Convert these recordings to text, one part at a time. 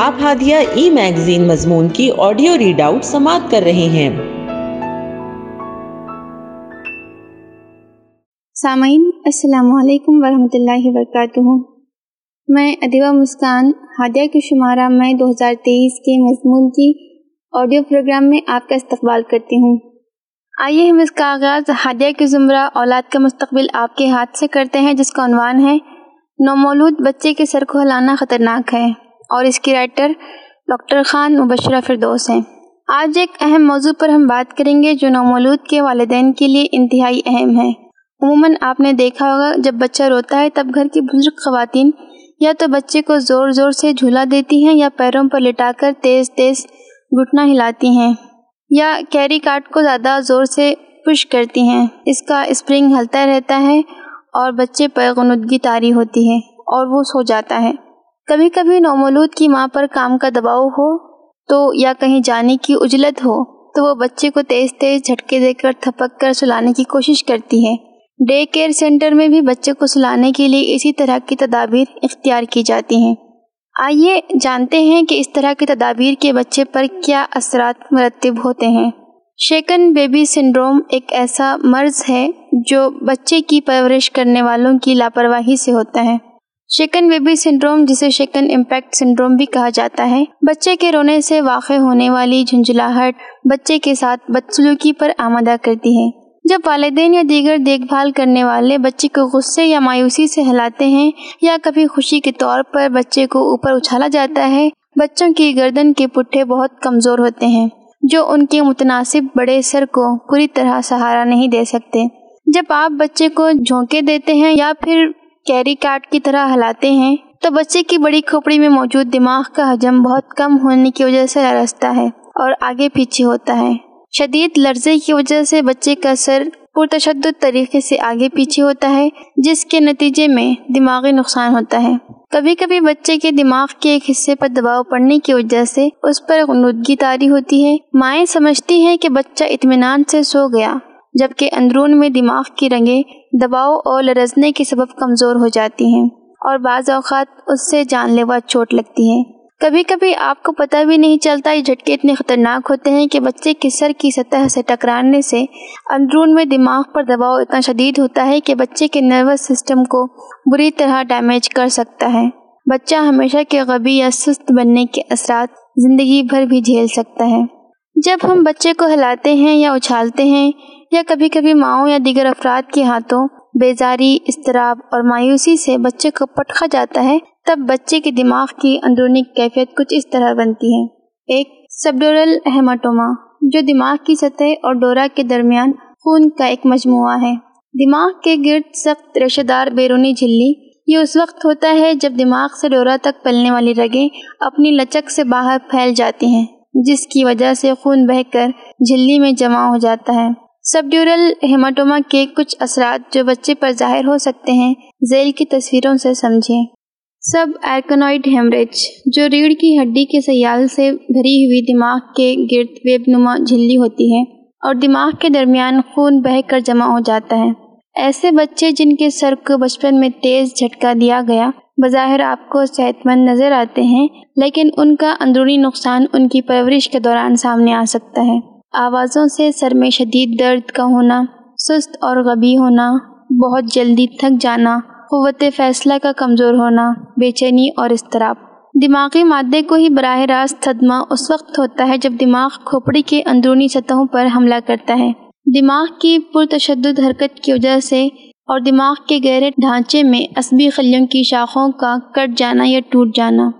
آپ ہادیہ ای میگزین مضمون کی آڈیو ریڈ آؤٹ سماعت کر رہے ہیں۔ سامعین، السلام علیکم ورحمۃ اللہ وبرکاتہ۔ میں ادیبہ مسکان، ہادیہ کے شمارہ میں دو ہزار تیئیس کے مضمون کی آڈیو پروگرام میں آپ کا استقبال کرتی ہوں۔ آئیے ہم اس کا آغاز ہادیہ کے زمرہ اولاد کا مستقبل آپ کے ہاتھ سے کرتے ہیں، جس کا عنوان ہے، نومولود بچے کے سر کو ہلانا خطرناک ہے۔ اور اس کی رائٹر ڈاکٹر خان مبشرہ فردوس ہیں۔ آج ایک اہم موضوع پر ہم بات کریں گے جو نومولود کے والدین کے لیے انتہائی اہم ہے۔ عموماً آپ نے دیکھا ہوگا، جب بچہ روتا ہے تب گھر کی بزرگ خواتین یا تو بچے کو زور زور سے جھولا دیتی ہیں یا پیروں پر لٹا کر تیز تیز گھٹنا ہلاتی ہیں یا کیری کارٹ کو زیادہ زور سے پش کرتی ہیں۔ اس کا اسپرنگ ہلتا رہتا ہے اور بچے پر غنودگی تاری ہوتی ہے اور وہ سو جاتا ہے۔ کبھی کبھی نومولود کی ماں پر کام کا دباؤ ہو تو یا کہیں جانے کی اجلت ہو تو وہ بچے کو تیز تیز جھٹکے دے کر تھپک کر سلانے کی کوشش کرتی ہے۔ ڈے کیئر سینٹر میں بھی بچے کو سلانے کے لیے اسی طرح کی تدابیر اختیار کی جاتی ہیں۔ آئیے جانتے ہیں کہ اس طرح کی تدابیر کے بچے پر کیا اثرات مرتب ہوتے ہیں۔ شیکن بیبی سنڈروم ایک ایسا مرض ہے جو بچے کی پرورش کرنے والوں کی لاپرواہی سے ہوتا ہے۔ شیکن بیبی سنڈروم جسے شیکن امپیکٹ سنڈروم بھی کہا جاتا ہے، بچے کے رونے سے واقع ہونے والی جھنجھلاہٹ بچے کے ساتھ بدسلوکی پر آمدہ کرتی ہے۔ جب والدین یا دیگر دیکھ بھال کرنے والے بچے کو غصے یا مایوسی سے ہلاتے ہیں یا کبھی خوشی کے طور پر بچے کو اوپر اچھالا جاتا ہے، بچوں کی گردن کے پٹھے بہت کمزور ہوتے ہیں، جو ان کے متناسب بڑے سر کو پوری طرح سہارا نہیں دے سکتے۔ جب آپ بچے کو جھونکے دیتے ہیں یا پھر کیری کارڈ کی طرح ہلاتے ہیں، تو بچے کی بڑی کھوپڑی میں موجود دماغ کا حجم بہت کم ہونے کی وجہ سے رستا ہے اور آگے پیچھے ہوتا ہے۔ شدید لرزے کی وجہ سے بچے کا سر پرتشدد طریقے سے آگے پیچھے ہوتا ہے، جس کے نتیجے میں دماغی نقصان ہوتا ہے۔ کبھی کبھی بچے کے دماغ کے ایک حصے پر دباؤ پڑنے کی وجہ سے اس پر غنودگی تاری ہوتی ہے۔ مائیں سمجھتی ہیں کہ بچہ اطمینان سے سو گیا۔ جبکہ اندرون میں دماغ کی رنگیں دباؤ اور لرزنے کے سبب کمزور ہو جاتی ہیں اور بعض اوقات اس سے جان لیوا چوٹ لگتی ہے کبھی کبھی آپ کو پتہ بھی نہیں چلتا یہ جھٹکے اتنے خطرناک ہوتے ہیں کہ بچے کے سر کی سطح سے ٹکرانے سے اندرون میں دماغ پر دباؤ اتنا شدید ہوتا ہے کہ بچے کے نروس سسٹم کو بری طرح ڈیمیج کر سکتا ہے۔ بچہ ہمیشہ کے غبی یا سست بننے کے اثرات زندگی بھر بھی جھیل سکتا ہے۔ جب ہم بچے کو ہلاتے ہیں یا اچھالتے ہیں یا کبھی کبھی ماؤں یا دیگر افراد کے ہاتھوں بیزاری، اضطراب اور مایوسی سے بچے کو پٹخا جاتا ہے، تب بچے کے دماغ کی اندرونی کیفیت کچھ اس طرح بنتی ہے۔ ایک سبڈورل ہیماٹوما، جو دماغ کی سطح اور ڈورا کے درمیان خون کا ایک مجموعہ ہے۔ دماغ کے گرد سخت رشے دار بیرونی جھلی، یہ اس وقت ہوتا ہے جب دماغ سے ڈورا تک پلنے والی رگیں اپنی لچک سے باہر پھیل جاتی ہیں، جس کی وجہ سے خون بہ کر جھلی میں جمع ہو جاتا ہے۔ سب ڈیورل ہیماٹوما کے کچھ اثرات جو بچے پر ظاہر ہو سکتے ہیں، ذیل کی تصویروں سے سمجھیں۔ سب ایرکنوائڈ ہیمریج، جو ریڑھ کی ہڈی کے سیال سے بھری ہوئی دماغ کے گرد ویب نما جھلی ہوتی ہے اور دماغ کے درمیان خون بہہ کر جمع ہو جاتا ہے۔ ایسے بچے جن کے سر کو بچپن میں تیز جھٹکا دیا گیا، بظاہر آپ کو صحت مند نظر آتے ہیں، لیکن ان کا اندرونی نقصان ان کی پرورش کے دوران سامنے آ سکتا ہے۔ آوازوں سے سر میں شدید درد کا ہونا، سست اور غبی ہونا، بہت جلدی تھک جانا، قوت فیصلہ کا کمزور ہونا، بے چینی اور اضطراب۔ دماغی مادے کو ہی براہ راست صدمہ اس وقت ہوتا ہے جب دماغ کھوپڑی کے اندرونی سطحوں پر حملہ کرتا ہے۔ دماغ کی پرتشدد حرکت کی وجہ سے اور دماغ کے گہرے ڈھانچے میں عصبی خلیوں کی شاخوں کا کٹ جانا یا ٹوٹ جانا۔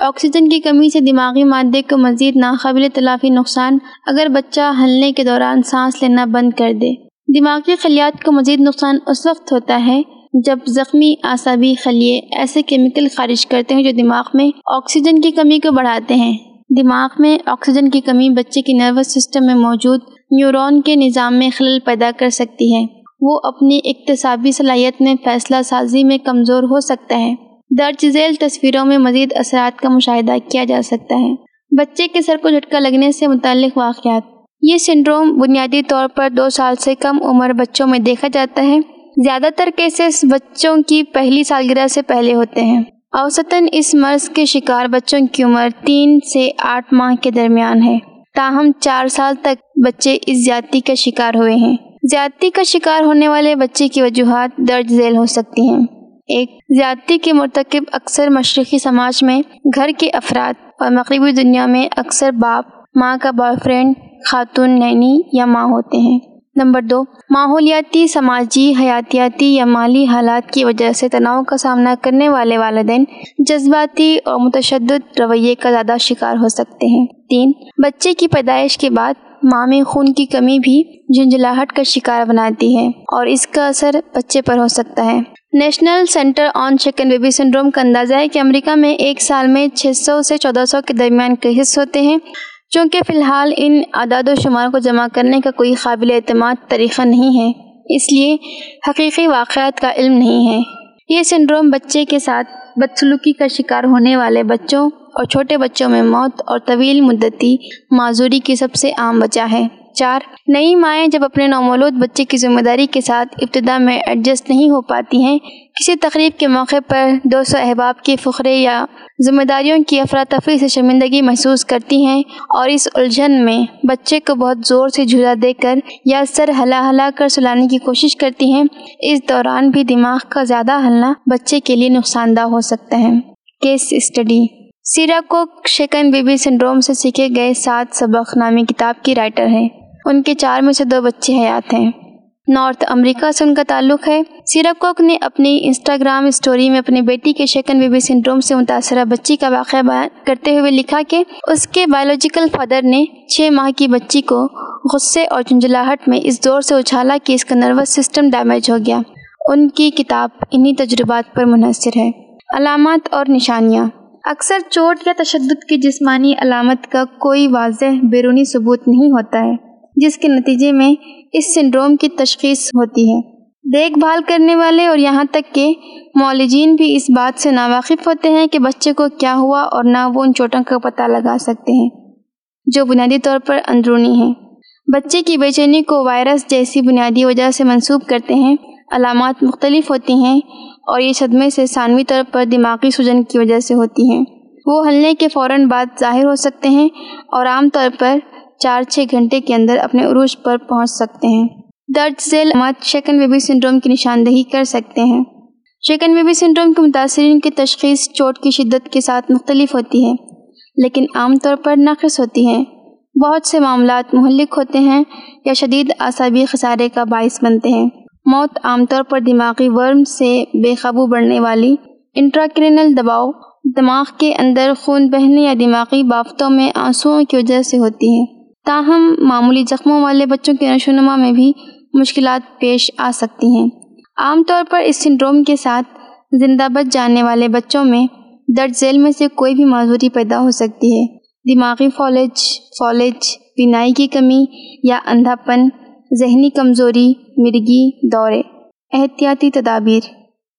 آکسیجن کی کمی سے دماغی مادے کو مزید ناقابل تلافی نقصان اگر بچہ ہلنے کے دوران سانس لینا بند کر دے۔ دماغی خلیات کو مزید نقصان اس وقت ہوتا ہے جب زخمی اعصابی خلیے ایسے کیمیکل خارج کرتے ہیں جو دماغ میں آکسیجن کی کمی کو بڑھاتے ہیں۔ دماغ میں آکسیجن کی کمی بچے کی نروس سسٹم میں موجود نیورون کے نظام میں خلل پیدا کر سکتی ہے۔ وہ اپنی اقتصابی صلاحیت میں فیصلہ سازی میں کمزور ہو سکتا ہے۔ درج ذیل تصویروں میں مزید اثرات کا مشاہدہ کیا جا سکتا ہے۔ بچے کے سر کو جھٹکا لگنے سے متعلق واقعات۔ یہ سنڈروم بنیادی طور پر دو سال سے کم عمر بچوں میں دیکھا جاتا ہے۔ زیادہ تر کیسز بچوں کی پہلی سالگرہ سے پہلے ہوتے ہیں۔ اوسطاً اس مرض کے شکار بچوں کی عمر تین سے آٹھ ماہ کے درمیان ہے۔ تاہم چار سال تک بچے اس زیادتی کا شکار ہوئے ہیں۔ زیادتی کا شکار ہونے والے بچے کی وجوہات درج ذیل ہو سکتی ہیں۔ ایک زیادتی کے مرتکب اکثر مشرقی سماج میں گھر کے افراد اور مغربی دنیا میں اکثر باپ، ماں کا بوائے فرینڈ خاتون، نینی یا ماں ہوتے ہیں۔ نمبر دو، ماحولیاتی، سماجی، حیاتیاتی یا مالی حالات کی وجہ سے تناؤ کا سامنا کرنے والے والدین جذباتی اور متشدد رویے کا زیادہ شکار ہو سکتے ہیں۔ تین، بچے کی پیدائش کے بعد ماں میں خون کی کمی بھی جھنجھلاہٹ کا شکار بناتی ہے اور اس کا اثر بچے پر ہو سکتا ہے۔ National centre on shaken baby syndrome کا اندازہ ہے کہ امریکہ میں ایک سال میں چھ سو سے چودہ سو کے درمیان کیسز ہوتے ہیں، چونکہ فی الحال ان اعداد و شمار کو جمع کرنے کا کوئی قابل اعتماد طریقہ نہیں ہے، اس لیے حقیقی واقعات کا علم نہیں ہے۔ یہ سنڈروم بچے کے ساتھ بدسلوکی کا شکار ہونے والے بچوں اور چھوٹے بچوں میں موت اور طویل مدتی معذوری کی سب سے عام وجہ ہے۔ چار نئی مائیں جب اپنے نومولود بچے کی ذمہ داری کے ساتھ ابتدا میں ایڈجسٹ نہیں ہو پاتی ہیں، کسی تقریب کے موقع پر دو سو احباب کے فخرے یا ذمہ داریوں کی افراتفری سے شرمندگی محسوس کرتی ہیں اور اس الجھن میں بچے کو بہت زور سے جھولا دے کر یا سر ہلا ہلا کر سلانے کی کوشش کرتی ہیں، اس دوران بھی دماغ کا زیادہ ہلنا بچے کے لیے نقصان دہ ہو سکتا ہے۔ کیس اسٹڈی سیرا کو شیکن بیبی سنڈروم سے سیکھے گئے سات سبق نامی کتاب کی رائٹر ہیں۔ ان کے چار میں سے دو بچے حیات ہیں۔ نارتھ امریکہ سے ان کا تعلق ہے۔ سیرا کوک نے اپنی انسٹاگرام اسٹوری میں اپنی بیٹی کے شیکن بیبی سنڈروم سے متاثرہ بچی کا واقعہ بیان کرتے ہوئے لکھا کہ اس کے بایولوجیکل فادر نے چھ ماہ کی بچی کو غصے اور جنجلاہٹ میں اس دور سے اچھالا کہ اس کا نروس سسٹم ڈیمیج ہو گیا۔ ان کی کتاب انہی تجربات پر منحصر ہے۔ علامات اور نشانیاں۔ اکثر چوٹ یا تشدد کی جسمانی علامت کا کوئی واضح بیرونی ثبوت نہیں ہوتا ہے۔ جس کے نتیجے میں اس سنڈروم کی تشخیص ہوتی ہے۔ دیکھ بھال کرنے والے اور یہاں تک کہ معالجین بھی اس بات سے ناواقف ہوتے ہیں کہ بچے کو کیا ہوا اور نہ وہ ان چوٹوں کا پتہ لگا سکتے ہیں، جو بنیادی طور پر اندرونی ہیں۔ بچے کی بے چینی کو وائرس جیسی بنیادی وجہ سے منسوب کرتے ہیں، علامات مختلف ہوتی ہیں اور یہ صدمے سے ثانوی طور پر دماغی سوجن کی وجہ سے ہوتی ہیں۔ وہ ہلنے کے فوراً بعد ظاہر ہو سکتے ہیں اور عام طور پر چار چھ گھنٹے کے اندر اپنے عروج پر پہنچ سکتے ہیں۔ درج ذیل علامات شیکن بیبی سنڈروم کی نشاندہی کر سکتے ہیں۔ شیکن بیبی سنڈروم کے متاثرین کی تشخیص چوٹ کی شدت کے ساتھ مختلف ہوتی ہے، لیکن عام طور پر ناقص ہوتی ہیں بہت سے معاملات مہلک ہوتے ہیں یا شدید اعصابی خسارے کا باعث بنتے ہیں۔ موت عام طور پر دماغی ورم سے بے قابو بڑھنے والی، انٹراکرینل دباؤ، دماغ کے اندر خون بہنے یا دماغی بافتوں میں آنسوؤں کی وجہ سے ہوتی ہے۔ تاہم، معمولی زخموں والے بچوں کے نشو نما میں بھی مشکلات پیش آ سکتی ہیں۔ عام طور پر اس سنڈروم کے ساتھ زندہ بچ جانے والے بچوں میں درج ذیل میں سے کوئی بھی معذوری پیدا ہو سکتی ہے۔ دماغی فالج فالج بینائی کی کمی یا اندھا پن ذہنی کمزوری، مرگی، دورے۔ احتیاطی تدابیر۔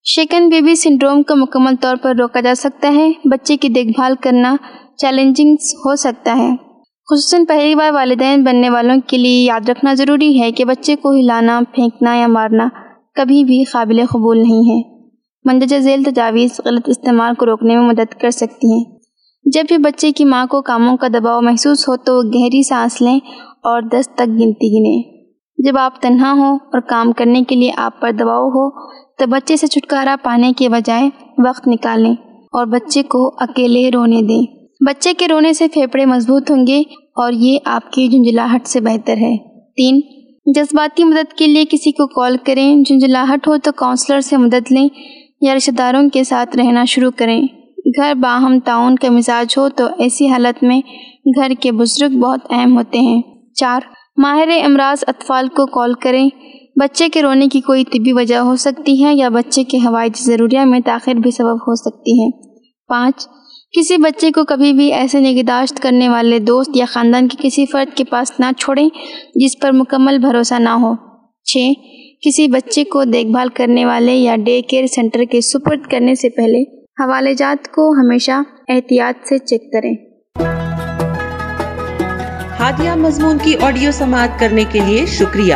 شیکن بیبی سنڈروم کو مکمل طور پر روکا جا سکتا ہے۔ بچے کی دیکھ بھال کرنا چیلنجنگ ہو سکتا ہے۔ خصوصاً پہلی بار والدین بننے والوں کے لیے یاد رکھنا ضروری ہے کہ بچے کو ہلانا، پھینکنا یا مارنا کبھی بھی قابل قبول نہیں ہے۔ مندرجہ ذیل تجاویز غلط استعمال کو روکنے میں مدد کر سکتی ہیں۔ جب بھی بچے کی ماں کو کاموں کا دباؤ محسوس ہو تو وہ گہری سانس لیں اور دس تک گنتی گنیں۔ جب آپ تنہا ہوں اور کام کرنے کے لیے آپ پر دباؤ ہو تو بچے سے چھٹکارا پانے کے بجائے وقت نکالیں اور بچے کو اکیلے رونے دیں۔ بچے کے رونے سے پھیپڑے مضبوط ہوں گے اور یہ آپ کی جھنجھلاہٹ سے بہتر ہے۔ تین جذباتی مدد کے لیے کسی کو کال کریں۔ جھنجھلاہٹ ہو تو کونسلر سے مدد لیں یا رشتہ داروں کے ساتھ رہنا شروع کریں۔ گھر باہم تعاون کا مزاج ہو تو ایسی حالت میں گھر کے بزرگ بہت اہم ہوتے ہیں۔ چار، ماہر امراض اطفال کو کال کریں۔ بچے کے رونے کی کوئی طبی وجہ ہو سکتی ہے یا بچے کے ہوائی ضروریات میں تاخیر بھی سبب ہو سکتی ہے۔ پانچ کسی بچے کو کبھی بھی ایسے نگہداشت کرنے والے دوست یا خاندان کے کسی فرد کے پاس نہ چھوڑیں جس پر مکمل بھروسہ نہ ہو۔ چھ کسی بچے کو دیکھ بھال کرنے والے یا ڈے کیئر سینٹر کے سپرد کرنے سے پہلے حوالے جات کو ہمیشہ احتیاط سے چیک کریں۔ ہادیہ مضمون کی آڈیو سماعت کرنے کے لیے شکریہ۔